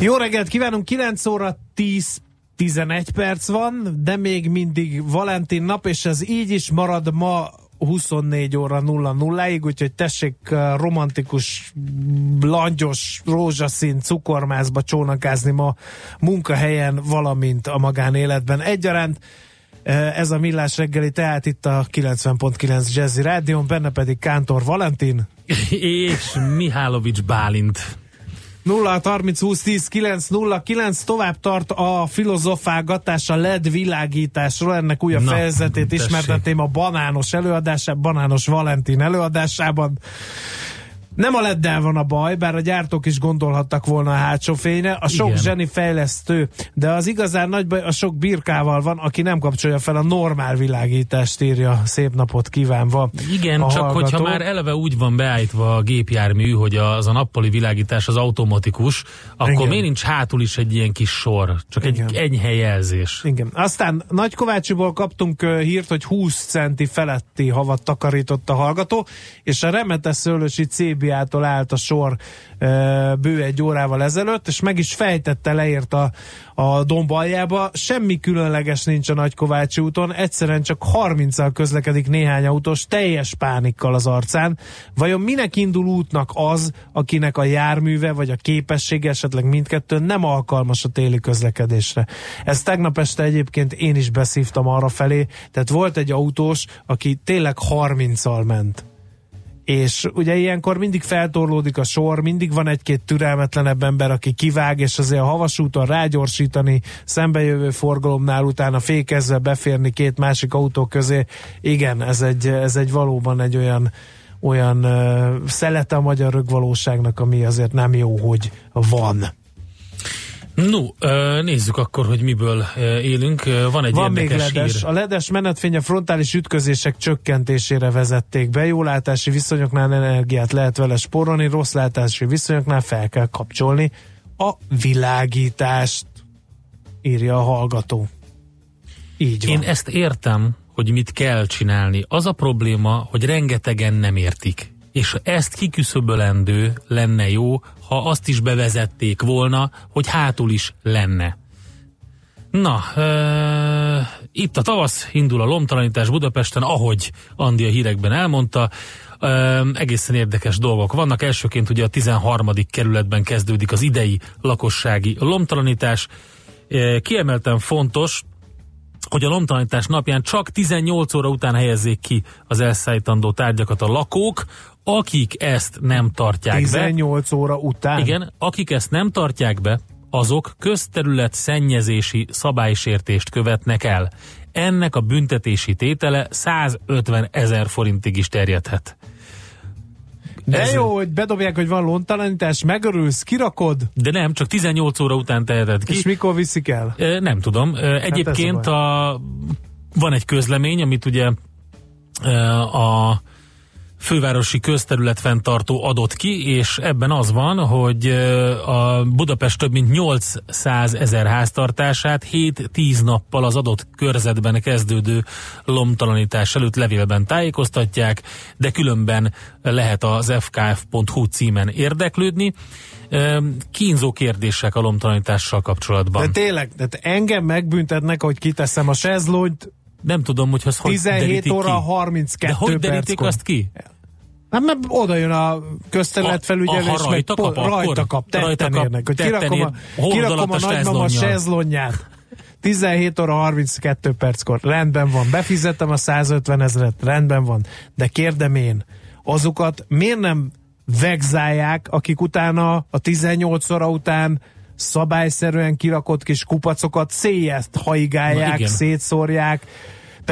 Jó reggelt kívánunk, 9 óra 10 11 perc van, de még mindig Valentin nap, és ez így is marad ma 24 óra 00-ig, úgyhogy tessék uh, romantikus, langyos, rózsaszín cukormászba csónakázni ma munkahelyen, valamint a magánéletben egyaránt. Uh, ez a millás reggeli, tehát itt a 90.9 Jazzy Rádion, benne pedig Kántor Valentin. És Mihálovics Bálint. 0 30 20 10 9 0 9 tovább tart a filozofálgatás a LED világításról, ennek újabb Na, fejezetét tessék. ismertetném a banános előadásában, banános Valentin előadásában. Nem a leddel van a baj, bár a gyártók is gondolhattak volna a hátsó fényre. A sok Igen. zseni fejlesztő, de az igazán nagy baj a sok birkával van, aki nem kapcsolja fel a normál világítást, írja szép napot kívánva. Igen, csak hallgató. hogyha már eleve úgy van beállítva a gépjármű, hogy az a nappali világítás az automatikus, akkor Igen. miért nincs hátul is egy ilyen kis sor? Csak egy Igen. enyhe jelzés. Igen. Aztán Nagykovácsiból kaptunk hírt, hogy 20 centi feletti havat takarított a hallgató, és a Remetes Szőlősi CBA-tól állt a sor bő egy órával ezelőtt, és meg is fejtette, leírt a, a domb aljába. Semmi különleges nincs a Nagykovácsi úton, egyszerűen csak 30-al közlekedik néhány autós, teljes pánikkal az arcán. Vajon minek indul útnak az, akinek a járműve vagy a képessége, esetleg mindkettő nem alkalmas a téli közlekedésre? Ez tegnap este egyébként én is beszívtam arra felé, tehát volt egy autós, aki tényleg 30-al ment és ugye ilyenkor mindig feltorlódik a sor, mindig van egy-két türelmetlenebb ember, aki kivág, és azért a havas úton rágyorsítani, szembejövő forgalomnál utána fékezve beférni két másik autó közé, igen, ez egy, ez egy valóban egy olyan olyan uh, szelete a magyar rögvalóságnak, ami azért nem jó, hogy van. No, nézzük akkor, hogy miből élünk. Van egy Van még ledes. hír. A ledes menetfény a frontális ütközések csökkentésére vezették be. Jó látási viszonyoknál energiát lehet vele spórolni, rossz látási viszonyoknál fel kell kapcsolni a világítást, írja a hallgató. Így van. Én ezt értem, hogy mit kell csinálni. Az a probléma, hogy rengetegen nem értik. És ezt kiküszöbölendő lenne jó, ha azt is bevezették volna, hogy hátul is lenne. Na, ö, itt a tavasz, indul a lomtalanítás Budapesten, ahogy Andi a hírekben elmondta. Ö, egészen érdekes dolgok vannak. Elsőként ugye a 13. kerületben kezdődik az idei lakossági lomtalanítás. Ö, Kiemelten fontos, hogy a lomtalanítás napján csak 18 óra után helyezzék ki az elszállítandó tárgyakat a lakók, akik ezt nem tartják be. 18 óra után. Igen, akik ezt nem tartják be, azok közterület szennyezési szabálysértést követnek el. Ennek a büntetési tétele 150 ezer forintig is terjedhet. De jó, hogy bedobják, hogy van lontalanítás, megörülsz, kirakod, De nem, csak 18 óra után teheted ki. és mikor viszik el? Nem tudom. Ö, Egyébként ez a, van egy közlemény, amit ugye a fővárosi közterület fenntartó adott ki, és ebben az van, hogy a Budapest több mint 800 ezer háztartását 7-10 nappal az adott körzetben kezdődő lomtalanítás előtt levélben tájékoztatják, de különben lehet az fkf.hu címen érdeklődni. Kínzó kérdések a lomtalanítással kapcsolatban. De tényleg, de engem megbüntetnek, hogy kiteszem a sezlónyt, Nem tudom, hogy az hogy 17 derítik óra ki. 32 De hogy derítik perckor. azt ki? Hát mert oda jön a közterületfelügyelő, A- és ha meg rajta po- kap, akkor? rajta kap, tetten Rajta kap, érnek, hogy tetten kirakom a, kirakom a nagymama sezlonját. 17 óra 32 perckor. Rendben van. Befizettem a 150 ezeret. Rendben van. De kérdem én, azokat miért nem vegzálják, akik utána a 18 óra után szabályszerűen kirakott kis kupacokat széjjezt haigálják, szétszórják.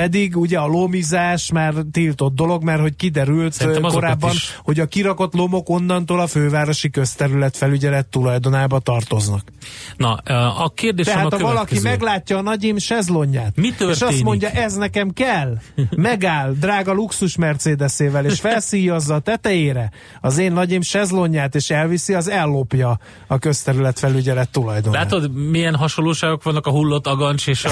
Pedig ugye a lomizás már tiltott dolog, mert hogy kiderült Szerintem korábban, hogy a kirakott lomok onnantól a fővárosi közterület felügyelet tulajdonába tartoznak. Na, a kérdésem Tehát a ha valaki meglátja a nagyim sezlonját, Mi és azt mondja, ez nekem kell, megáll drága luxus Mercedesével, és felszíjazza a tetejére az én nagyim sezlonját, és elviszi, az ellopja a közterület felügyelet tulajdonát. Látod, milyen hasonlóságok vannak a hullott agancs és a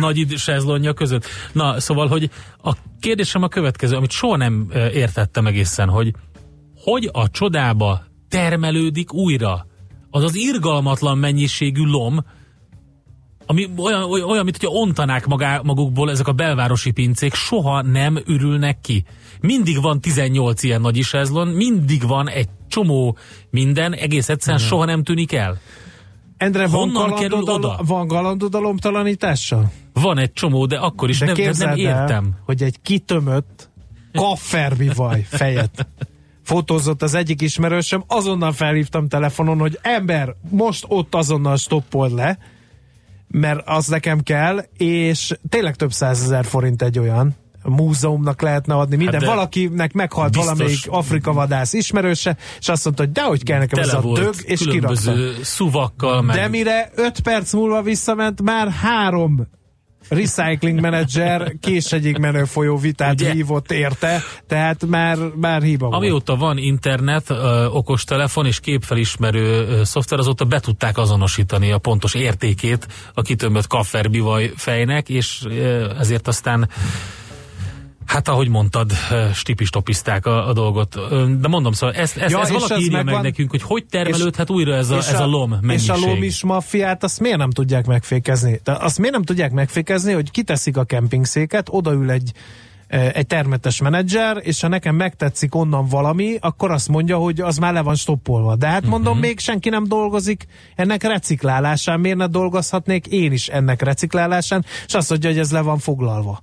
nagy sezlonja között? Na, szóval, hogy a kérdésem a következő, amit soha nem értettem egészen, hogy hogy a csodába termelődik újra az az irgalmatlan mennyiségű lom, ami olyan, olyan, mint hogyha ontanák magá, magukból ezek a belvárosi pincék, soha nem ürülnek ki. Mindig van 18 ilyen nagy isezlon, mindig van egy csomó minden, egész egyszerűen soha nem tűnik el. Endre, van honnan kerül galandodalom, oda? van galandodalomtalanítással? Van egy csomó, de akkor is De nem, nem értem. el, hogy egy kitömött kafferbivaj fejet fotózott az egyik ismerősöm, azonnal felhívtam telefonon, hogy ember, most ott azonnal stoppold le, mert az nekem kell, és tényleg több százezer forint egy olyan múzeumnak lehetne adni minden. Hát Valakinek meghalt valamelyik Afrika vadász ismerőse, és azt mondta, hogy dehogy kell nekem ez a dög, és kirakta. szuvakkal, meg De mire 5 perc múlva visszament, már három recycling menedzser késegyig menő folyó vitát Ugye? hívott érte, tehát már, már hiba volt. Amióta van internet, okostelefon és képfelismerő szoftver, azóta be tudták azonosítani a pontos értékét a kitömött kafferbivaj fejnek, és ezért aztán Hát ahogy mondtad, ö, stipistopizták a, a dolgot. De mondom, szóval ezt, ezt, Ja, ezt és valaki ez írja meg megvan- nekünk, hogy hogy termelődhet újra ez a, és ez a lom És mennyiség. a lomis maffiát azt miért nem tudják megfékezni? De azt miért nem tudják megfékezni, hogy kiteszik a kempingszéket, odaül egy egy termetes menedzser, és ha nekem megtetszik onnan valami, akkor azt mondja, hogy az már le van stoppolva. De hát mondom, Mhm. még senki nem dolgozik ennek reciklálásán, miért ne dolgozhatnék én is ennek reciklálásán, és azt mondja, hogy ez le van foglalva.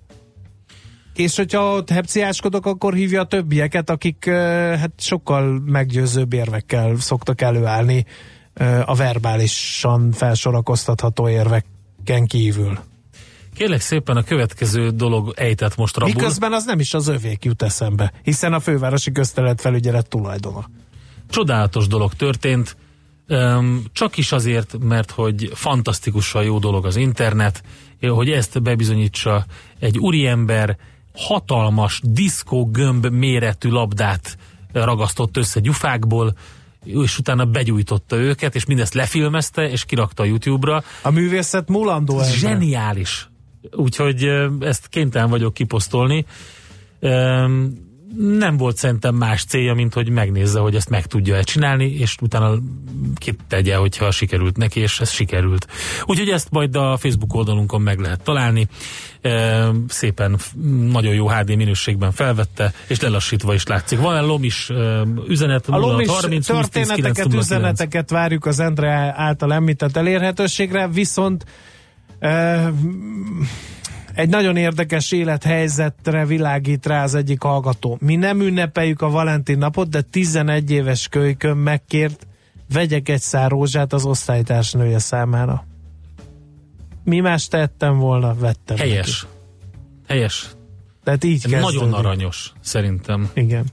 És hogyha ott hepciáskodok, akkor hívja a többieket, akik hát sokkal meggyőzőbb érvekkel szoktak előállni a verbálisan felsorakoztatható érveken kívül. Kérlek szépen a következő dolog ejtett most rabul. Miközben az nem is az övék jut eszembe, hiszen a fővárosi közterület felügyelet tulajdona. csodálatos dolog történt, csak is azért, mert hogy fantasztikusan jó dolog az internet, hogy ezt bebizonyítsa egy úriember hatalmas diszkó gömb méretű labdát ragasztott össze gyufákból, és utána begyújtotta őket, és mindezt lefilmezte, és kirakta a YouTube-ra. A művészet mulandó Ez zseniális. Úgyhogy ezt kénytelen vagyok kiposztolni. Nem volt szerintem más célja, mint hogy megnézze, hogy ezt meg tudja-e csinálni, és utána kitegye, hogyha sikerült neki, és ez sikerült. Úgyhogy ezt majd a Facebook oldalunkon meg lehet találni. Szépen, nagyon jó HD minőségben felvette, és lelassítva is látszik. Van-e lomis öm, üzenet? A lomis 30 20 10 történeteket, 909. üzeneteket várjuk az Endre által említett elérhetőségre, viszont egy nagyon érdekes élethelyzetre világít rá az egyik hallgató. Mi nem ünnepeljük a Valentin napot, de 11 éves kölykön megkért, vegyek egy szár rózsát az osztálytársnője számára. Mi más tettem volna, vettem Helyes. Neki. Helyes. Tehát így kezdődik. Nagyon aranyos, szerintem. Igen.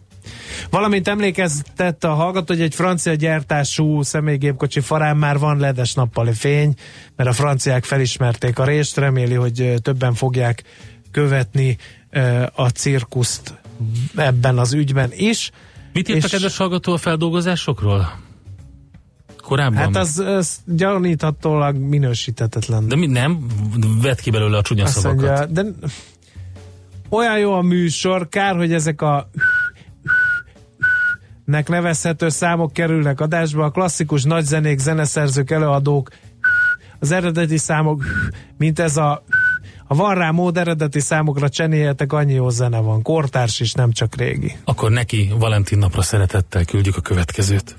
Valamint emlékeztette a hallgató, hogy egy francia gyártású személygépkocsi farán már van ledes nappali fény, mert a franciák felismerték a rést, reméli, hogy többen fogják követni a cirkuszt ebben az ügyben is. Mit írt a És- kedves hallgató a feldolgozásokról? Korábban? Hát az, az gyaníthatólag minősítetetlen. De mi, nem? Vedd ki belőle a csúnya Azt szavakat. mondja, de olyan jó a műsor, kár, hogy ezek a nek nevezhető számok kerülnek adásba, a klasszikus nagyzenék, zeneszerzők, előadók, az eredeti számok, mint ez a ha van rá mód eredeti számokra csenéljetek, annyi jó zene van. Kortárs is, nem csak régi. Akkor neki Valentin napra szeretettel küldjük a következőt.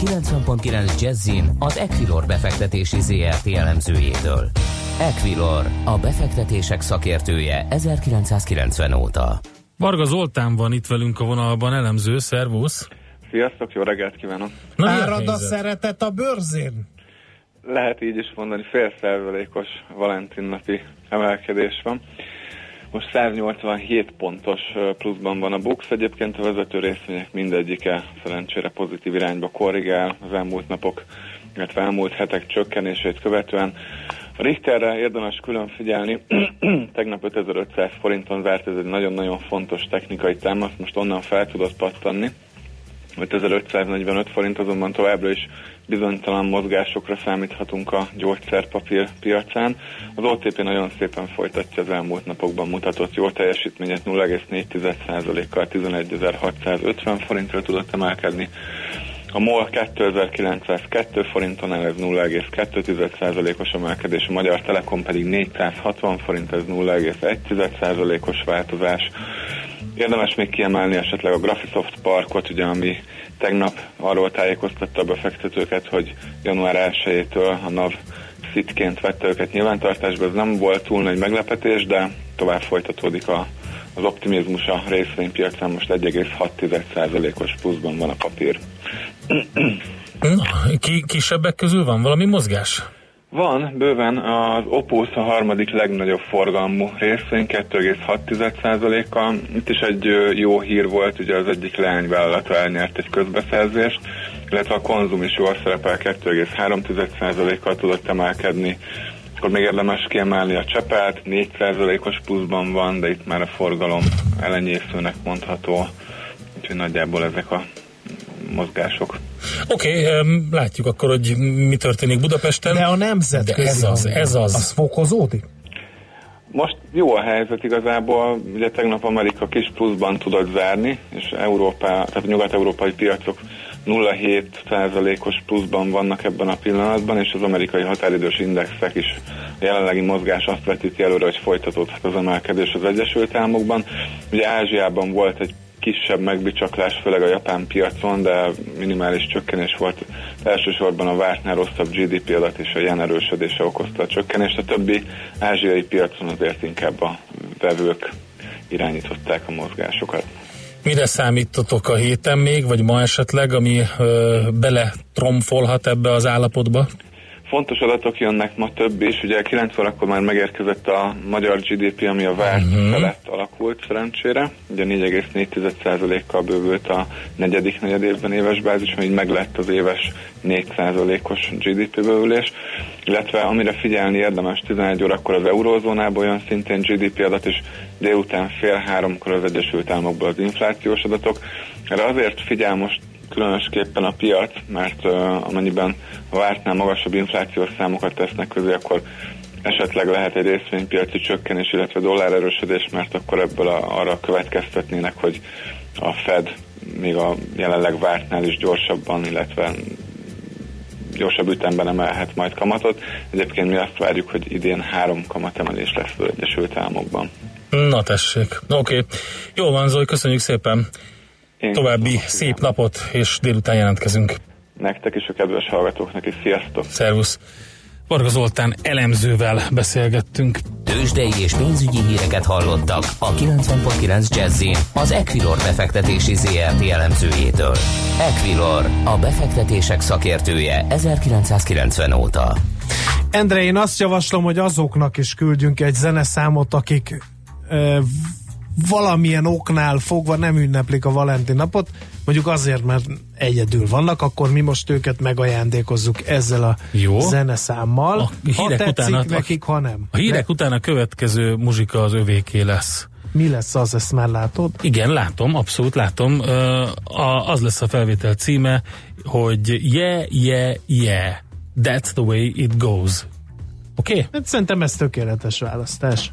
90.9 Jazzin az Equilor befektetési ZRT elemzőjétől. Equilor, a befektetések szakértője 1990 óta. Varga Zoltán van itt velünk a vonalban, elemző, szervusz! Sziasztok, jó reggelt kívánok! Na, Árad a szeretet a bőrzén? Lehet így is mondani, fél százalékos Valentin napi emelkedés van. Most 187 pontos pluszban van a Bux, egyébként a vezető részvények mindegyike szerencsére pozitív irányba korrigál az elmúlt napok, illetve elmúlt hetek csökkenését követően. A Richterre érdemes külön figyelni, tegnap 5500 forinton zárt, ez egy nagyon-nagyon fontos technikai támasz, most onnan fel tudott pattanni. 5545 forint azonban továbbra is bizonytalan mozgásokra számíthatunk a gyógyszerpapír piacán. Az OTP nagyon szépen folytatja az elmúlt napokban mutatott jó teljesítményet 0,4%-kal 11.650 forintra tudott emelkedni. A MOL 2902 forinton ez 0,2%-os emelkedés, a Magyar Telekom pedig 460 forint, ez 0,1%-os változás. Érdemes még kiemelni esetleg a Graphisoft Parkot, ugye, ami tegnap arról tájékoztatta a befektetőket, hogy január 1-től a NAV szitként vette őket nyilvántartásba. Ez nem volt túl nagy meglepetés, de tovább folytatódik a, az optimizmus a részvénypiacán. Most 1,6%-os pluszban van a papír. Na, ki, kisebbek közül van valami mozgás? Van, bőven. Az Opus a harmadik legnagyobb forgalmú részvény, 2,6%-kal. Itt is egy jó hír volt, ugye az egyik leányvállalata elnyert egy közbeszerzést, illetve a konzum is jól szerepel, 2,3%-kal tudott emelkedni. Akkor még érdemes kiemelni a Csepelt, 4%-os pluszban van, de itt már a forgalom elenyészőnek mondható, úgyhogy nagyjából ezek a mozgások. Oké, okay, látjuk akkor, hogy mi történik Budapesten. De a nemzetközi ez az, ez az. Az fokozódik? Most jó a helyzet igazából, ugye tegnap Amerika kis pluszban tudott zárni, és Európa, tehát a nyugat-európai piacok 0,7%-os pluszban vannak ebben a pillanatban, és az amerikai határidős indexek is a jelenlegi mozgás azt vetíti előre, hogy folytatódhat az emelkedés az Egyesült Államokban. Ugye Ázsiában volt egy kisebb megbicsaklás, főleg a japán piacon, de minimális csökkenés volt. Elsősorban a vártnál rosszabb GDP adat és a jen erősödése okozta a csökkenést. A többi ázsiai piacon azért inkább a vevők irányították a mozgásokat. Mire számítotok a héten még, vagy ma esetleg, ami ö, bele tromfolhat ebbe az állapotba? Fontos adatok jönnek ma több is, ugye 9 órakor már megérkezett a magyar GDP, ami a várt uh-huh. felett alakult szerencsére, ugye 4,4%-kal bővült a negyedik negyed évben éves bázis, így meg lett az éves 4%-os GDP bővülés, illetve amire figyelni érdemes 11 órakor az eurózónából jön szintén GDP adat, és délután fél háromkor az Egyesült Államokból az inflációs adatok. Erre azért figyel most különösképpen a piac, mert amennyiben a vártnál magasabb inflációs számokat tesznek közé, akkor esetleg lehet egy részvénypiaci csökkenés, illetve dollár erősödés, mert akkor ebből a, arra következtetnének, hogy a Fed még a jelenleg vártnál is gyorsabban, illetve gyorsabb ütemben emelhet majd kamatot. Egyébként mi azt várjuk, hogy idén három kamatemelés lesz az Egyesült Államokban. Na tessék, oké. Okay. Jó van, Zoli, köszönjük szépen. Én További szép napot, és délután jelentkezünk. Nektek is a kedves hallgatóknak is. Sziasztok! Szervusz! Varga Zoltán elemzővel beszélgettünk. Tőzsdei és pénzügyi híreket hallottak a 90.9 jazz az Equilor befektetési ZRT elemzőjétől. Equilor, a befektetések szakértője 1990 óta. Endre, én azt javaslom, hogy azoknak is küldjünk egy zeneszámot, akik valamilyen oknál fogva nem ünneplik a Valentin napot, mondjuk azért, mert egyedül vannak, akkor mi most őket megajándékozzuk ezzel a Jó. zeneszámmal. A hírek ha tetszik után, nekik, ha nem. A hírek ne? után a következő muzsika az övéké lesz. Mi lesz az, ezt már látod? Igen, látom, abszolút látom. Az lesz a felvétel címe, hogy yeah, yeah, yeah, that's the way it goes. Oké? Okay? Hát szerintem ez tökéletes választás.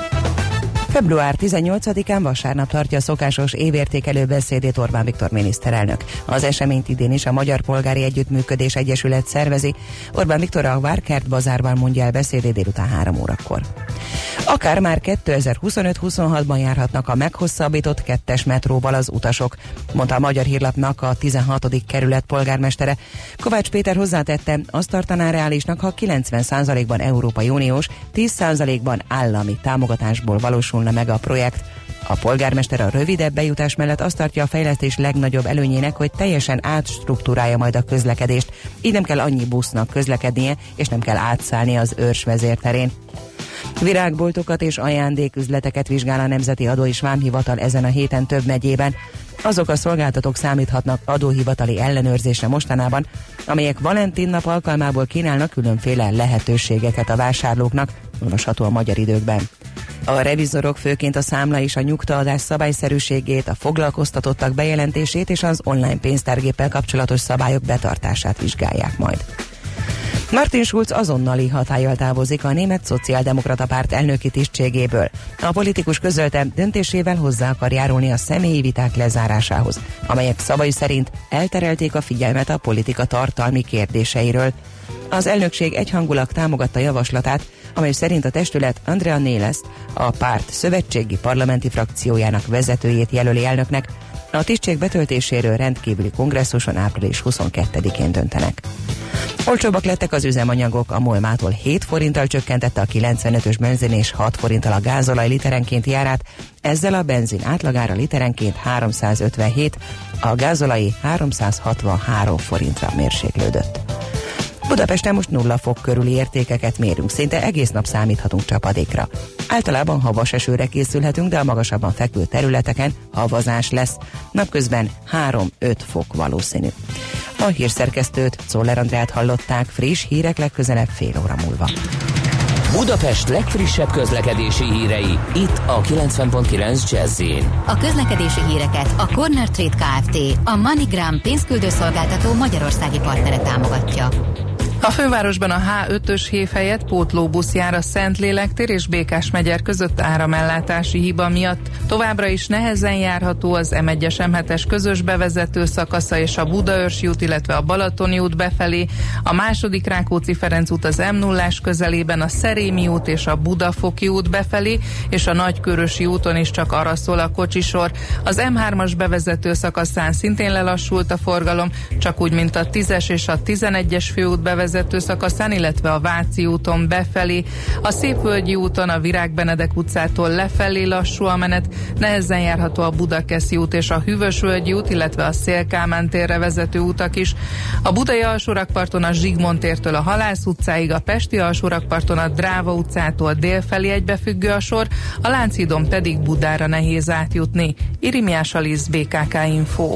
Február 18-án vasárnap tartja szokásos évértékelő beszédét Orbán Viktor miniszterelnök. Az eseményt idén is a Magyar Polgári Együttműködés Egyesület szervezi. Orbán Viktor a Várkert bazárban mondja el beszédét délután 3 órakor. Akár már 2025-26-ban járhatnak a meghosszabbított kettes metróval az utasok, mondta a Magyar Hírlapnak a 16. kerület polgármestere. Kovács Péter hozzátette, azt tartaná reálisnak, ha 90%-ban Európai Uniós, 10%-ban állami támogatásból valósulna meg a projekt. A polgármester a rövidebb bejutás mellett azt tartja a fejlesztés legnagyobb előnyének, hogy teljesen átstruktúrálja majd a közlekedést. Így nem kell annyi busznak közlekednie, és nem kell átszállni az őrs vezérterén. Virágboltokat és ajándéküzleteket vizsgál a Nemzeti Adó és Vámhivatal ezen a héten több megyében. Azok a szolgáltatók számíthatnak adóhivatali ellenőrzésre mostanában, amelyek Valentin nap alkalmából kínálnak különféle lehetőségeket a vásárlóknak, olvasható a magyar időkben. A revizorok főként a számla és a nyugtaadás szabályszerűségét, a foglalkoztatottak bejelentését és az online pénztárgéppel kapcsolatos szabályok betartását vizsgálják majd. Martin Schulz azonnali hatállyal távozik a német szociáldemokrata párt elnöki tisztségéből. A politikus közölte, döntésével hozzá akar járulni a személyi viták lezárásához, amelyek szavai szerint elterelték a figyelmet a politika tartalmi kérdéseiről. Az elnökség egyhangulag támogatta javaslatát, amely szerint a testület Andrea Néleszt, a párt szövetségi parlamenti frakciójának vezetőjét jelöli elnöknek, a tisztség betöltéséről rendkívüli kongresszuson április 22-én döntenek. Olcsóbbak lettek az üzemanyagok, a Molmától 7 forinttal csökkentette a 95-ös benzin és 6 forinttal a gázolaj literenként járát, ezzel a benzin átlagára literenként 357, a gázolai 363 forintra mérséklődött. Budapesten most nulla fok körüli értékeket mérünk, szinte egész nap számíthatunk csapadékra. Általában havas esőre készülhetünk, de a magasabban fekvő területeken havazás lesz. Napközben 3-5 fok valószínű. A hírszerkesztőt, Czoller Andrát hallották, friss hírek legközelebb fél óra múlva. Budapest legfrissebb közlekedési hírei, itt a 90.9 jazz A közlekedési híreket a Corner Trade Kft. a MoneyGram pénzküldőszolgáltató magyarországi partnere támogatja. A fővárosban a H5-ös hév helyett pótlóbusz jár a Szentlélektér és Békás megyer között áramellátási hiba miatt. Továbbra is nehezen járható az M1-es M7-es közös bevezető szakasza és a Budaörsi út, illetve a Balatoni út befelé. A második Rákóczi Ferenc út az m 0 közelében, a Szerémi út és a Budafoki út befelé, és a Nagykörösi úton is csak arra szól a kocsisor. Az M3-as bevezető szakaszán szintén lelassult a forgalom, csak úgy, mint a 10-es és a 11-es főút bevezető bevezető szakaszán, illetve a Váci úton befelé. A Szépvölgyi úton a Virág Benedek utcától lefelé lassú a menet, nehezen járható a Budakeszi út és a Hűvösvölgyi út, illetve a Szélkámán térre vezető utak is. A Budai alsórakparton a Zsigmond tértől a Halász utcáig, a Pesti alsórakparton a Dráva utcától délfelé egybefüggő a sor, a Lánchídon pedig Budára nehéz átjutni. Irimiás Alisz, BKK Info.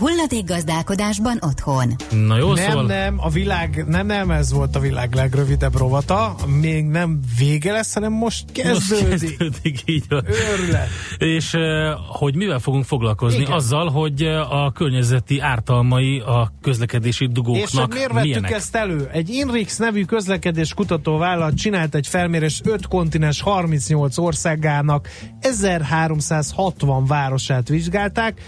Hulladékgazdálkodásban otthon. Na jó, nem, szóval... nem, a világ, nem, nem, ez volt a világ legrövidebb rovata, még nem vége lesz, hanem most kezdődik. Most kezdődik így van. Őrület. És hogy mivel fogunk foglalkozni? Igen. Azzal, hogy a környezeti ártalmai a közlekedési És hogy dugóknak miért vettük milyenek? ezt elő? Egy Inrix nevű közlekedés kutató vállalat csinált egy felmérés 5 kontinens 38 országának 1360 városát vizsgálták,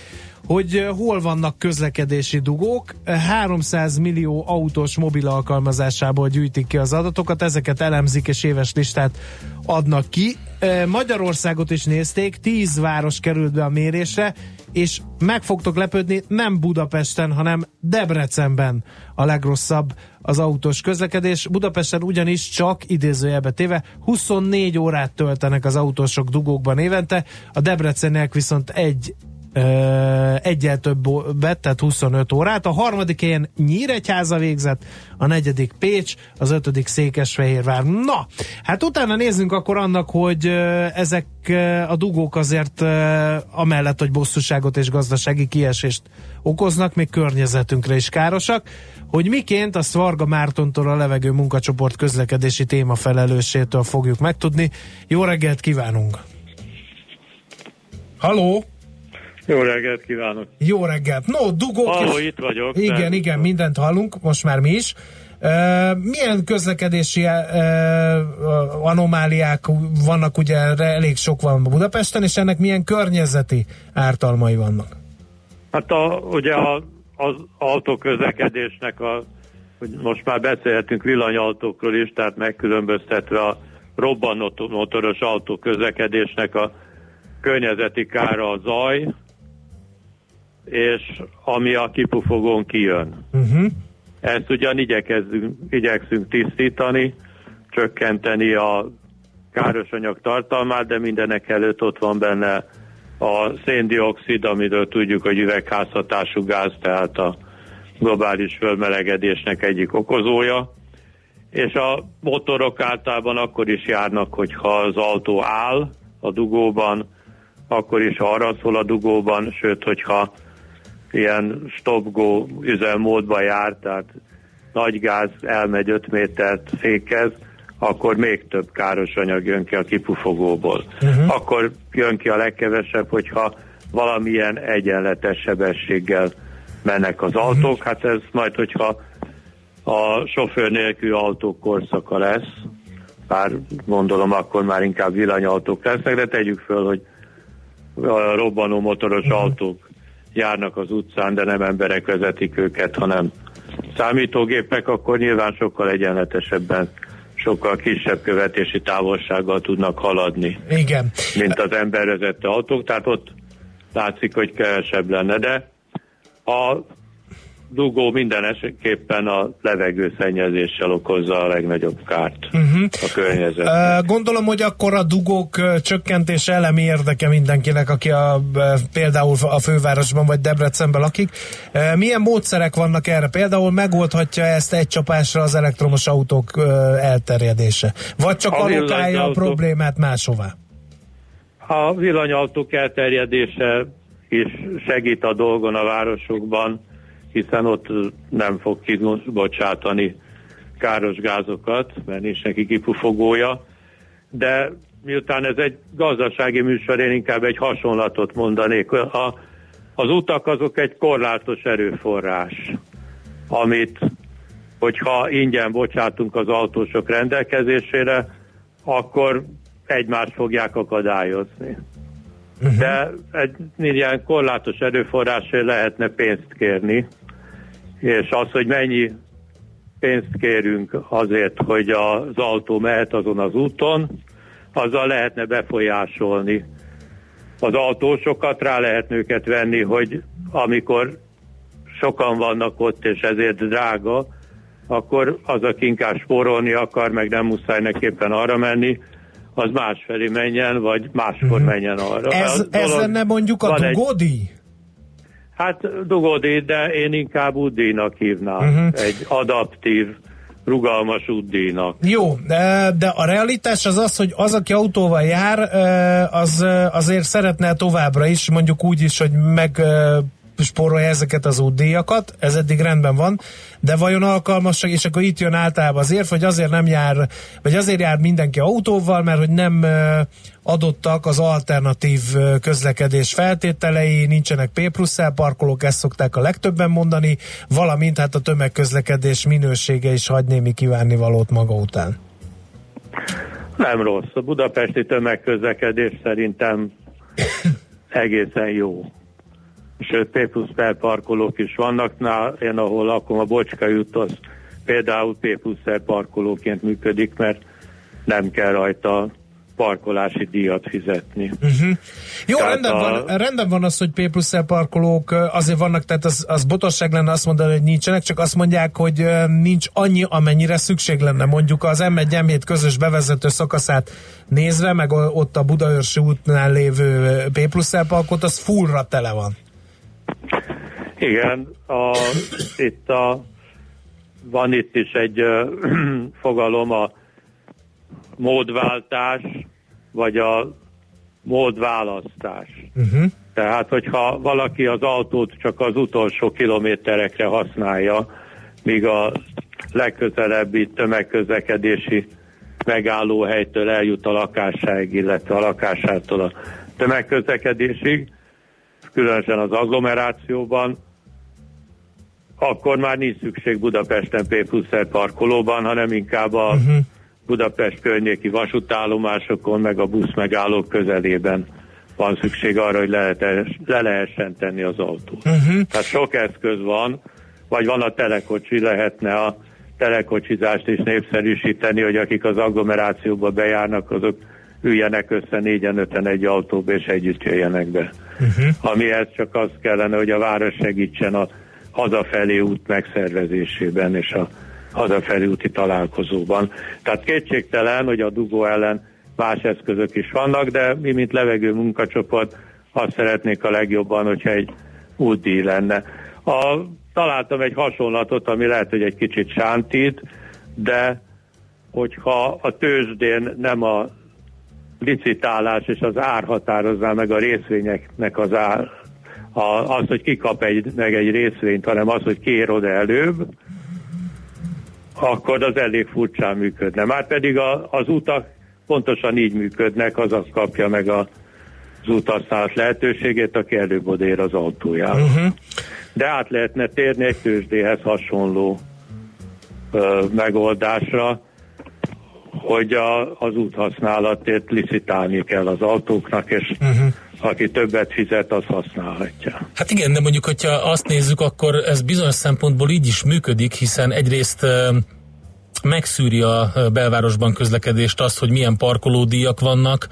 hogy hol vannak közlekedési dugók. Eh, 300 millió autós mobil alkalmazásából gyűjtik ki az adatokat, ezeket elemzik és éves listát adnak ki. Magyarországot is nézték, 10 város került be a mérésre, és meg fogtok lepődni, nem Budapesten, hanem Debrecenben a legrosszabb az autós közlekedés. Budapesten ugyanis csak idézőjelbe téve 24 órát töltenek az autósok dugókban évente, a Debreceniek viszont egy egyel többet, tehát 25 órát. A harmadik helyen Nyíregyháza végzett, a negyedik Pécs, az ötödik Székesfehérvár. Na, hát utána nézzünk akkor annak, hogy ezek a dugók azért amellett, hogy bosszúságot és gazdasági kiesést okoznak, még környezetünkre is károsak, hogy miként azt Varga Mártontól a levegő munkacsoport közlekedési téma felelőssétől fogjuk megtudni. Jó reggelt kívánunk! Haló! Jó reggelt kívánok! Jó reggelt! No, dugók Halló, és... itt vagyok. Igen, Nem. igen, mindent hallunk, most már mi is. Uh, milyen közlekedési uh, anomáliák vannak, ugye elég sok van Budapesten, és ennek milyen környezeti ártalmai vannak? Hát a, ugye a, az autóközlekedésnek, a, hogy most már beszélhetünk villanyautókról is, tehát megkülönböztetve a robbanó motoros autóközlekedésnek a környezeti kára a zaj, és ami a kipufogón kijön. Uh-huh. Ezt ugyan igyekezzünk, igyekszünk tisztítani, csökkenteni a károsanyag tartalmát, de mindenek előtt ott van benne a széndiokszid, amiről tudjuk, hogy üvegházhatású gáz, tehát a globális fölmelegedésnek egyik okozója. És a motorok általában akkor is járnak, hogyha az autó áll a dugóban, akkor is, ha arra szól a dugóban, sőt, hogyha ilyen stop-go üzemmódba jár, tehát nagy gáz elmegy 5 métert fékez, akkor még több káros anyag jön ki a kipufogóból. Uh-huh. Akkor jön ki a legkevesebb, hogyha valamilyen egyenletes sebességgel mennek az autók. Hát ez majd, hogyha a sofőr nélkül autók korszaka lesz, bár gondolom akkor már inkább villanyautók lesznek, de tegyük föl, hogy a robbanó motoros uh-huh. autók járnak az utcán, de nem emberek vezetik őket, hanem számítógépek, akkor nyilván sokkal egyenletesebben sokkal kisebb követési távolsággal tudnak haladni. Igen. Mint az embervezette autók, tehát ott látszik, hogy kevesebb lenne, de a dugó minden esetképpen a levegőszennyezéssel okozza a legnagyobb kárt uh-huh. a környezet. Uh, gondolom, hogy akkor a dugók csökkentése elemi érdeke mindenkinek, aki a, például a fővárosban vagy Debrecenben lakik. Milyen módszerek vannak erre? Például megoldhatja ezt egy csapásra az elektromos autók elterjedése? Vagy csak a alokálja a problémát máshová? A villanyautók elterjedése is segít a dolgon a városokban, hiszen ott nem fog kibocsátani káros gázokat, mert nincs neki kipufogója, de miután ez egy gazdasági műsor, én inkább egy hasonlatot mondanék. A, az utak azok egy korlátos erőforrás, amit, hogyha ingyen bocsátunk az autósok rendelkezésére, akkor egymást fogják akadályozni. Uh-huh. De egy ilyen korlátos erőforrásért lehetne pénzt kérni, és az, hogy mennyi pénzt kérünk azért, hogy az autó mehet azon az úton, azzal lehetne befolyásolni az autósokat, rá lehet őket venni, hogy amikor sokan vannak ott, és ezért drága, akkor az, aki inkább spórolni akar, meg nem muszáj neképpen arra menni, az másfelé menjen, vagy máskor uh-huh. menjen arra. Ez, ez lenne mondjuk a dugódi? Egy, Hát dugódi, de én inkább útdíjnak hívnám. Uh-huh. Egy adaptív, rugalmas útdíjnak. Jó, de, de a realitás az az, hogy az, aki autóval jár, az azért szeretne továbbra is, mondjuk úgy is, hogy meg spórolja ezeket az útdíjakat, ez eddig rendben van, de vajon alkalmasság, és akkor itt jön általában az érv, hogy azért nem jár, vagy azért jár mindenki autóval, mert hogy nem adottak az alternatív közlekedés feltételei, nincsenek P plusz parkolók, ezt szokták a legtöbben mondani, valamint hát a tömegközlekedés minősége is hagy némi kívánnivalót maga után. Nem rossz. A budapesti tömegközlekedés szerintem egészen jó sőt P plusz parkolók is vannak, nál, én ahol lakom a Bocska út, az például P plusz parkolóként működik, mert nem kell rajta parkolási díjat fizetni. Uh-huh. Jó, rendben, a... van, rendben van az, hogy P plusz parkolók azért vannak, tehát az, az botosság lenne azt mondani, hogy nincsenek, csak azt mondják, hogy nincs annyi, amennyire szükség lenne. Mondjuk az M1 m közös bevezető szakaszát nézve, meg ott a Budaörsi útnál lévő P plusz parkot, az fullra tele van. Igen, a, itt a, van itt is egy uh, fogalom, a módváltás, vagy a módválasztás. Uh-huh. Tehát, hogyha valaki az autót csak az utolsó kilométerekre használja, míg a legközelebbi tömegközlekedési megállóhelytől eljut a lakásáig, illetve a lakásától a tömegközlekedésig, különösen az agglomerációban, akkor már nincs szükség Budapesten P parkolóban, hanem inkább a uh-huh. Budapest környéki vasútállomásokon, meg a busz megállók közelében van szükség arra, hogy lehet, le lehessen tenni az autót. Uh-huh. Tehát sok eszköz van, vagy van a telekocsi, lehetne a telekocsizást is népszerűsíteni, hogy akik az agglomerációba bejárnak, azok üljenek össze négyen, öten egy autóba, és együtt jöjjenek be. Uh-huh. Amihez csak az kellene, hogy a város segítsen a hazafelé út megszervezésében és a hazafelé úti találkozóban. Tehát kétségtelen, hogy a dugó ellen más eszközök is vannak, de mi, mint levegő munkacsoport, azt szeretnék a legjobban, hogyha egy útdíj lenne. A, találtam egy hasonlatot, ami lehet, hogy egy kicsit sántít, de hogyha a tőzsdén nem a licitálás és az ár határozná meg a részvényeknek az ár, a, az, hogy ki kap egy, meg egy részvényt, hanem az, hogy kér oda előbb, akkor az elég furcsán működne. Már pedig a, az utak pontosan így működnek, az az kapja meg a, az úthasználat lehetőségét, aki előbb odér az autójával. Uh-huh. De át lehetne térni egy tőzsdéhez hasonló ö, megoldásra, hogy a, az úthasználatért licitálni kell az autóknak, és uh-huh. aki többet fizet, az használhatja. Hát igen, de mondjuk, hogyha azt nézzük, akkor ez bizonyos szempontból így is működik, hiszen egyrészt megszűri a belvárosban közlekedést azt, hogy milyen parkolódíjak vannak,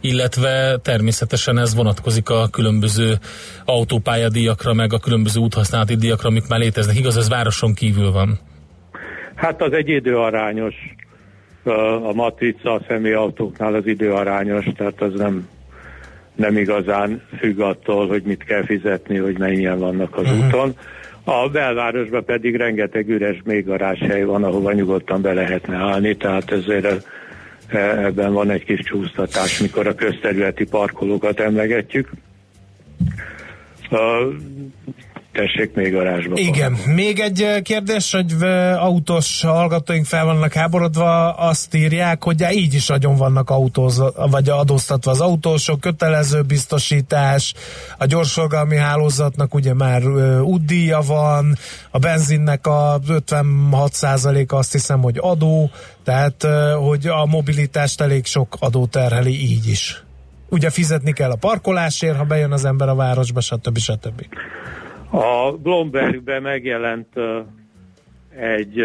illetve természetesen ez vonatkozik a különböző autópályadíjakra, meg a különböző úthasználati díjakra, amik már léteznek. Igaz, ez városon kívül van. Hát az egy időarányos, a matrica a személyautóknál az időarányos, tehát az nem, nem igazán függ attól, hogy mit kell fizetni, hogy mennyien vannak az uh-huh. úton. A belvárosban pedig rengeteg üres még garázshely van, ahova nyugodtan be lehetne állni, tehát ezért ebben van egy kis csúsztatás, mikor a közterületi parkolókat emlegetjük. Tessék még garázsba. Igen, van. még egy kérdés, hogy autós hallgatóink fel vannak háborodva, azt írják, hogy így is nagyon vannak autóz, vagy adóztatva az autósok, kötelező biztosítás, a gyorsorgalmi hálózatnak ugye már útdíja van, a benzinnek a 56% azt hiszem, hogy adó, tehát hogy a mobilitást elég sok adó terheli így is. Ugye fizetni kell a parkolásért, ha bejön az ember a városba, stb. stb. A Bloombergben megjelent egy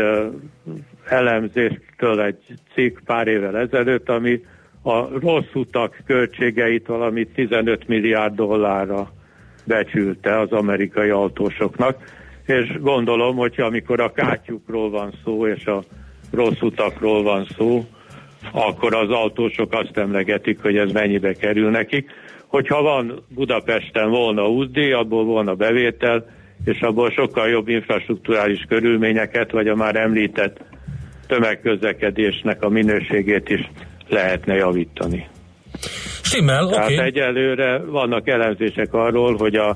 elemzéstől egy cikk pár évvel ezelőtt, ami a rossz utak költségeit valami 15 milliárd dollárra becsülte az amerikai autósoknak, és gondolom, hogyha amikor a kátyukról van szó, és a rossz utakról van szó, akkor az autósok azt emlegetik, hogy ez mennyibe kerül nekik hogyha van Budapesten volna útdíj, abból volna bevétel, és abból sokkal jobb infrastruktúrális körülményeket, vagy a már említett tömegközlekedésnek a minőségét is lehetne javítani. Stimmel, Tehát okay. egyelőre vannak elemzések arról, hogy a,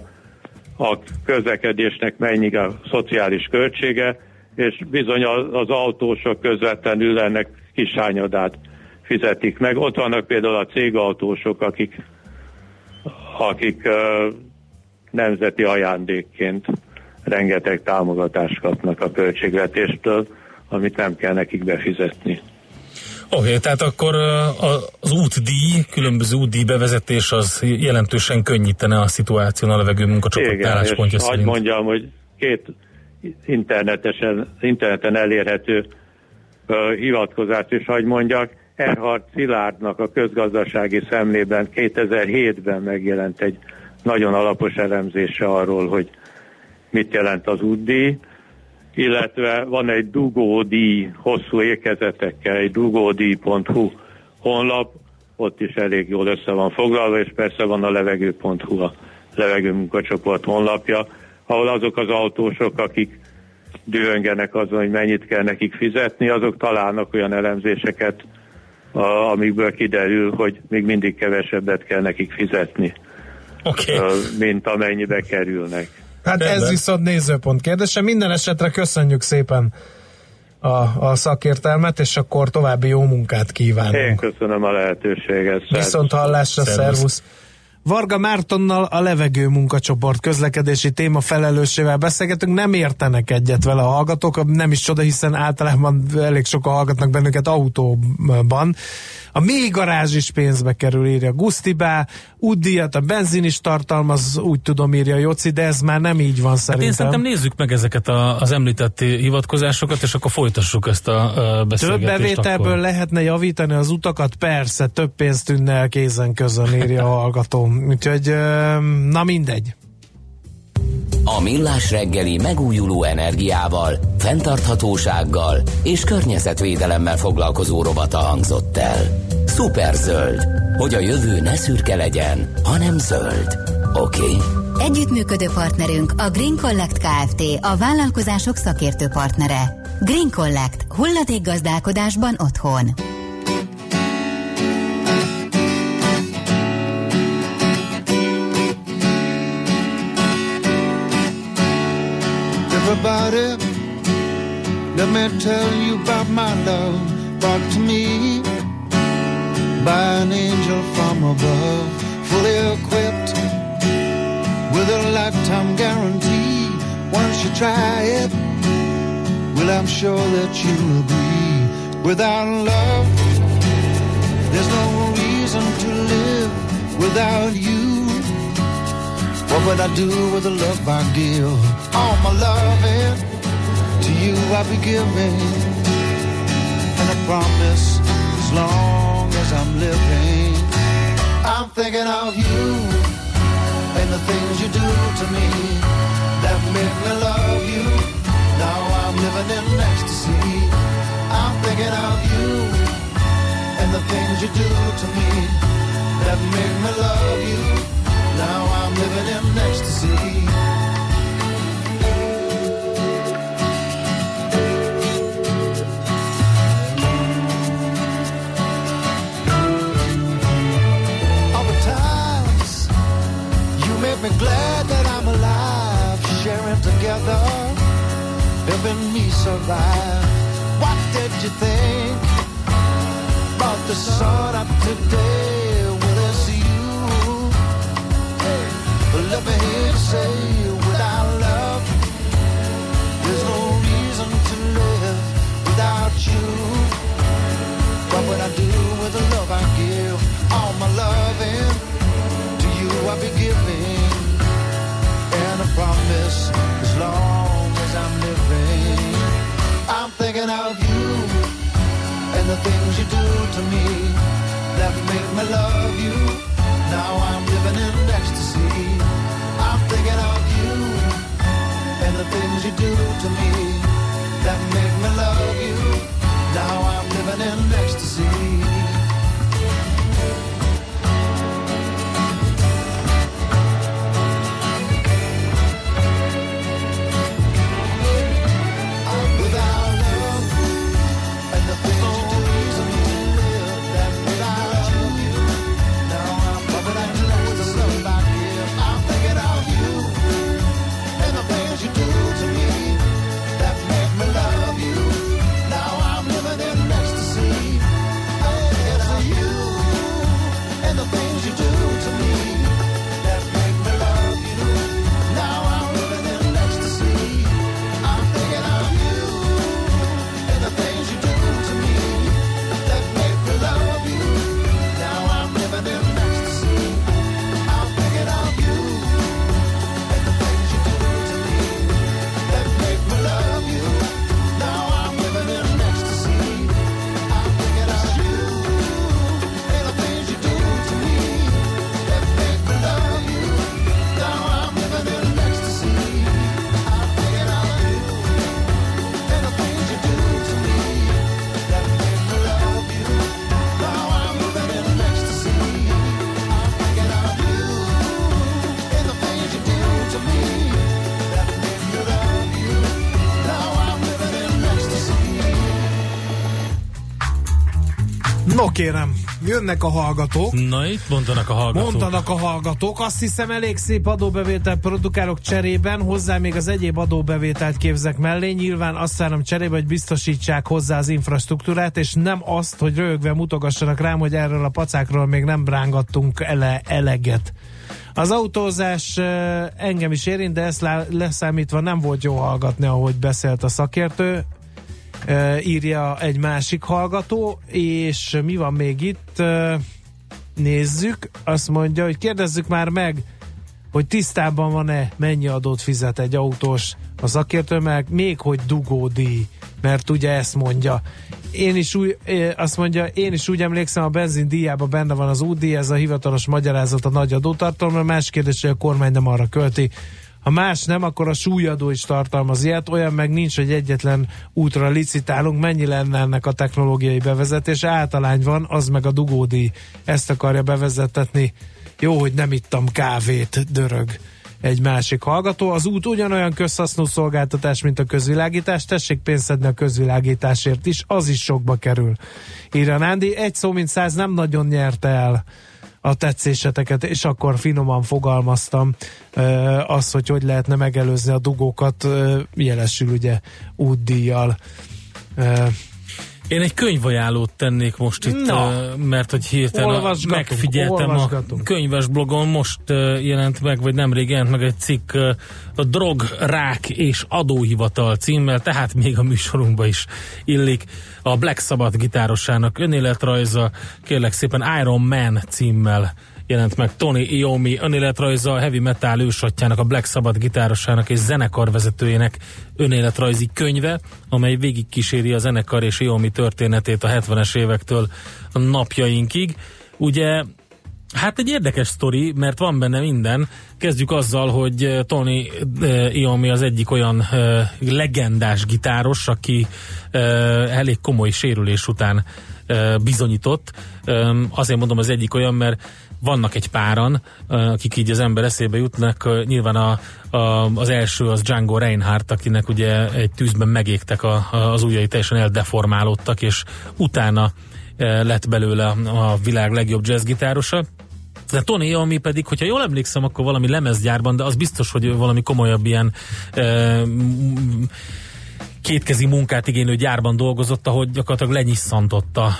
a közlekedésnek mennyi a szociális költsége, és bizony az, az autósok közvetlenül ennek kisányodát fizetik meg. Ott vannak például a cégautósok, akik akik nemzeti ajándékként rengeteg támogatást kapnak a költségvetéstől, amit nem kell nekik befizetni. Oké, okay, tehát akkor az útdíj, különböző útdíj bevezetés az jelentősen könnyítene a szituáción a levegő munkacsoport álláspontja szerint. mondjam, hogy két internetesen, interneten elérhető uh, hivatkozást is, hogy mondjak, Erhard Szilárdnak a közgazdasági szemlében 2007-ben megjelent egy nagyon alapos elemzése arról, hogy mit jelent az útdíj, illetve van egy dugódíj hosszú ékezetekkel, egy dugódíj.hu honlap, ott is elég jól össze van foglalva, és persze van a levegő.hu, a levegő munkacsoport honlapja, ahol azok az autósok, akik dühöngenek azon, hogy mennyit kell nekik fizetni, azok találnak olyan elemzéseket, amikből kiderül, hogy még mindig kevesebbet kell nekik fizetni, okay. mint amennyibe kerülnek. Hát ez viszont nézőpont kérdése. Minden esetre köszönjük szépen a, a szakértelmet, és akkor további jó munkát kívánunk. Én köszönöm a lehetőséget. Viszont hallásra, szervusz. szervusz. Varga Mártonnal a levegő munkacsoport közlekedési téma felelősével beszélgetünk, nem értenek egyet vele a hallgatók, nem is csoda, hiszen általában elég sokan hallgatnak bennünket autóban. A mély garázs is pénzbe kerül, írja Gusztibá, útdíjat a benzin is tartalmaz, úgy tudom, írja Joci, de ez már nem így van Hát szerintem. én szerintem nézzük meg ezeket a, az említett hivatkozásokat, és akkor folytassuk ezt a, a Több beszélgetést. bevételből akkor. lehetne javítani az utakat? Persze, több pénzt tűnne el kézen közön, írja a hallgató. Úgyhogy, na mindegy. A Millás reggeli megújuló energiával, fenntarthatósággal és környezetvédelemmel foglalkozó rovata hangzott el. Superzöld, hogy a jövő ne szürke legyen, hanem zöld. Oké? Okay? Együttműködő partnerünk a Green Collect Kft. A vállalkozások szakértő partnere. Green Collect. Hulladék gazdálkodásban otthon. it. let me tell you about my love brought to me by an angel from above, fully equipped with a lifetime guarantee. Once you try it, well, I'm sure that you will agree. Without love, there's no reason to live without you. What would I do with the love I give? All my loving to you I'll be giving. And I promise as long as I'm living, I'm thinking of you and the things you do to me that make me love you. Now I'm living in ecstasy. I'm thinking of you and the things you do to me that make me love you. Now I'm living in ecstasy. Me glad that I'm alive, sharing together, helping me survive. What did you think about the sun up today? Will it's you? Well, let me hear you say, without love, there's no reason to live without you. What I do with the love I give? All my loving to you I'll be giving. And the things you do to me that make me love you. Now I'm living in ecstasy. I'm thinking of you and the things you do to me that make me love you. Now I'm living in ecstasy. Kérem, jönnek a hallgatók. Na, itt mondanak a hallgatók. Mondanak a hallgatók, azt hiszem elég szép adóbevétel produkálok cserében, hozzá még az egyéb adóbevételt képzek mellé, nyilván azt várom cserébe, hogy biztosítsák hozzá az infrastruktúrát, és nem azt, hogy rögve mutogassanak rám, hogy erről a pacákról még nem rángattunk ele, eleget. Az autózás engem is érint, de ezt leszámítva nem volt jó hallgatni, ahogy beszélt a szakértő. Írja egy másik hallgató, és mi van még itt? Nézzük, azt mondja, hogy kérdezzük már meg, hogy tisztában van-e, mennyi adót fizet egy autós a szakértő, meg még hogy dugódíj, mert ugye ezt mondja. Én is úgy, azt mondja, én is úgy emlékszem, a benzin díjában benne van az útdíj, ez a hivatalos magyarázat a nagy adótartalomra, más kérdés, hogy a kormány nem arra költi. Ha más nem, akkor a súlyadó is tartalmaz ilyet, olyan meg nincs, hogy egyetlen útra licitálunk, mennyi lenne ennek a technológiai bevezetése, általány van, az meg a dugódíj. Ezt akarja bevezetetni. Jó, hogy nem ittam kávét, dörög egy másik hallgató. Az út ugyanolyan közhasznú szolgáltatás, mint a közvilágítás. Tessék pénzt szedni a közvilágításért is, az is sokba kerül. Írja Nándi, egy szó mint száz nem nagyon nyerte el a tetszéseteket, és akkor finoman fogalmaztam ö, az, hogy hogy lehetne megelőzni a dugókat, ö, jelesül ugye útdíjjal. Ö, Én egy könyvajánlót tennék most itt, Na. mert hogy hirtelen Olvasgatunk, megfigyeltem a könyves blogon, most jelent meg, vagy nemrég jelent meg egy cikk a Drog, Rák és Adóhivatal címmel, tehát még a műsorunkba is illik. A Black Sabbath gitárosának önéletrajza, kérlek szépen Iron Man címmel jelent meg Tony Iommi önéletrajza, a heavy metal ősatjának, a Black Sabbath gitárosának és zenekarvezetőjének önéletrajzi könyve, amely végigkíséri a zenekar és Iommi történetét a 70-es évektől napjainkig. Ugye Hát egy érdekes sztori, mert van benne minden. Kezdjük azzal, hogy eh, Tony eh, Iommi az egyik olyan eh, legendás gitáros, aki elég komoly sérülés után bizonyított. Azért mondom az egyik olyan, mert vannak egy páran, akik így az ember eszébe jutnak. Nyilván a, a, az első az Django Reinhardt, akinek ugye egy tűzben megégtek a, az ujjai, teljesen eldeformálódtak, és utána lett belőle a világ legjobb jazzgitárosa. De Tony Iommi pedig, hogyha jól emlékszem, akkor valami lemezgyárban, de az biztos, hogy valami komolyabb ilyen e, kétkezi munkát igénylő gyárban dolgozott, ahogy gyakorlatilag lenyisszantotta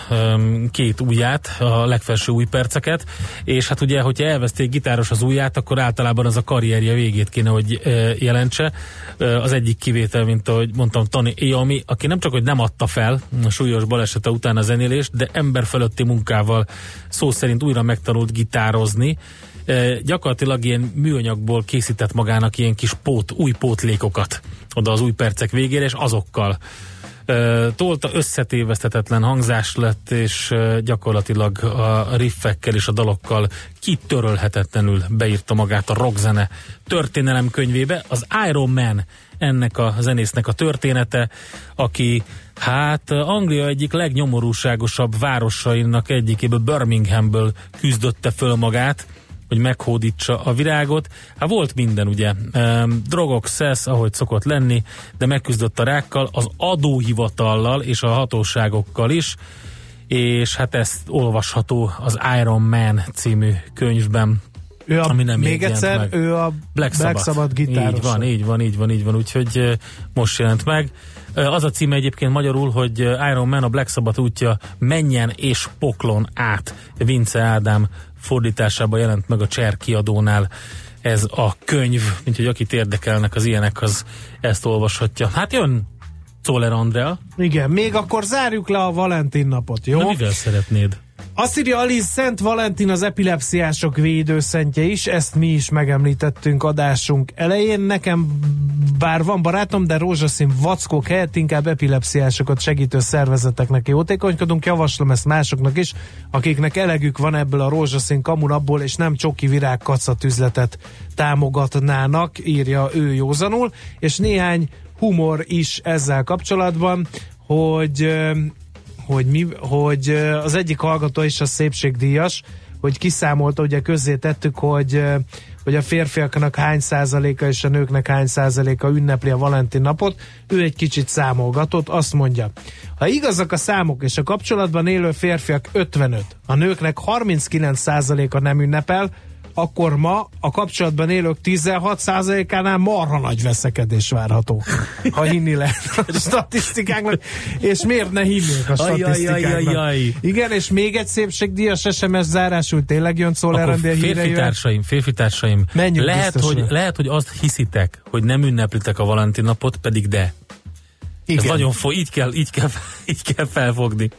két ujját, a legfelső új perceket, és hát ugye, hogyha elveszti egy gitáros az ujját, akkor általában az a karrierje végét kéne, hogy jelentse. Az egyik kivétel, mint ahogy mondtam, Tony Iommi, aki nem csak, hogy nem adta fel a súlyos balesete után a zenélést, de ember fölötti munkával szó szerint újra megtanult gitározni, gyakorlatilag ilyen műanyagból készített magának ilyen kis pót, új pótlékokat oda az új percek végére, és azokkal e, tolta, összetévesztetetlen hangzás lett, és e, gyakorlatilag a riffekkel és a dalokkal kitörölhetetlenül beírta magát a rockzene történelem könyvébe. Az Iron Man ennek a zenésznek a története, aki hát Anglia egyik legnyomorúságosabb városainak egyikéből Birminghamből küzdötte föl magát, hogy meghódítsa a virágot. Hát volt minden, ugye. Drogok, szesz, ahogy szokott lenni, de megküzdött a rákkal, az adóhivatallal és a hatóságokkal is, és hát ezt olvasható az Iron Man című könyvben. ő a, Ami nem még egyszer, meg. ő a Black Sabbath. Sabbath gitáros. Így van, így van, így van, így van, úgyhogy most jelent meg. Az a címe egyébként magyarul, hogy Iron Man a Black Sabbath útja menjen és poklon át. Vince Ádám fordításában jelent meg a Cser kiadónál ez a könyv, mint hogy akit érdekelnek az ilyenek, az ezt olvashatja. Hát jön Czoller Andrea, Igen, még akkor zárjuk le a Valentin napot, jó? de mivel szeretnéd? Azt írja Alice, Szent Valentin az epilepsziások védőszentje is, ezt mi is megemlítettünk adásunk elején. Nekem bár van barátom, de rózsaszín vackók helyett inkább epilepsziásokat segítő szervezeteknek jótékonykodunk. Javaslom ezt másoknak is, akiknek elegük van ebből a rózsaszín kamunabból, és nem csoki virág üzletet támogatnának, írja ő józanul, és néhány humor is ezzel kapcsolatban, hogy hogy, mi, hogy az egyik hallgató is a szépségdíjas, hogy kiszámolta, ugye közzé tettük, hogy, hogy a férfiaknak hány százaléka és a nőknek hány százaléka ünnepli a Valentin napot. Ő egy kicsit számolgatott, azt mondja, ha igazak a számok és a kapcsolatban élő férfiak 55, a nőknek 39 százaléka nem ünnepel, akkor ma a kapcsolatban élők 16%-ánál marha nagy veszekedés várható, ha hinni lehet a statisztikáknak, és miért ne hinnék a statisztikáknak? Ajajajajaj. Igen, és még egy szépségdíjas SMS zárásul tényleg jön a híre férfi társaim, férfi társaim, Menjünk lehet biztosra. hogy, lehet, hogy azt hiszitek, hogy nem ünneplitek a Valentin napot, pedig de. Ez Igen. nagyon fo- így kell, így kell, így kell felfogni.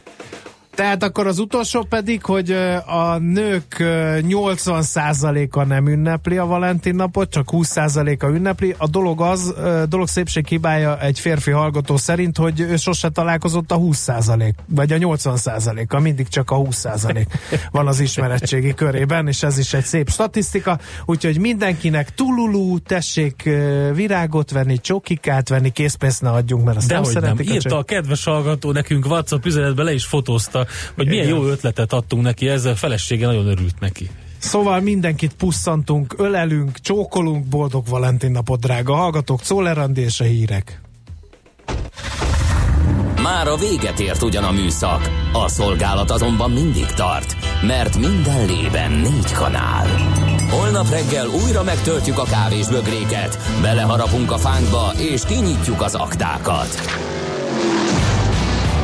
Tehát akkor az utolsó pedig, hogy a nők ö, 80%-a nem ünnepli a Valentin napot, csak 20%-a ünnepli. A dolog az, ö, dolog szépség hibája egy férfi hallgató szerint, hogy ő sose találkozott a 20% vagy a 80%-a, mindig csak a 20% van az ismeretségi körében, és ez is egy szép statisztika, úgyhogy mindenkinek tululú, tessék virágot venni, csokikát venni, készpénzt ne adjunk, mert azt De nem nem, szeretik. a írta a kedves hallgató nekünk WhatsApp üzenetbe, le is fotózta, hogy milyen Igen. jó ötletet adtunk neki, ezzel a felesége nagyon örült neki. Szóval mindenkit pusszantunk, ölelünk, csókolunk, boldog Valentin napot, drága hallgatók, Czoller Andi és a hírek. Már a véget ért ugyan a műszak, a szolgálat azonban mindig tart, mert minden lében négy kanál. Holnap reggel újra megtöltjük a kávés bögréket, beleharapunk a fánkba és kinyitjuk az aktákat.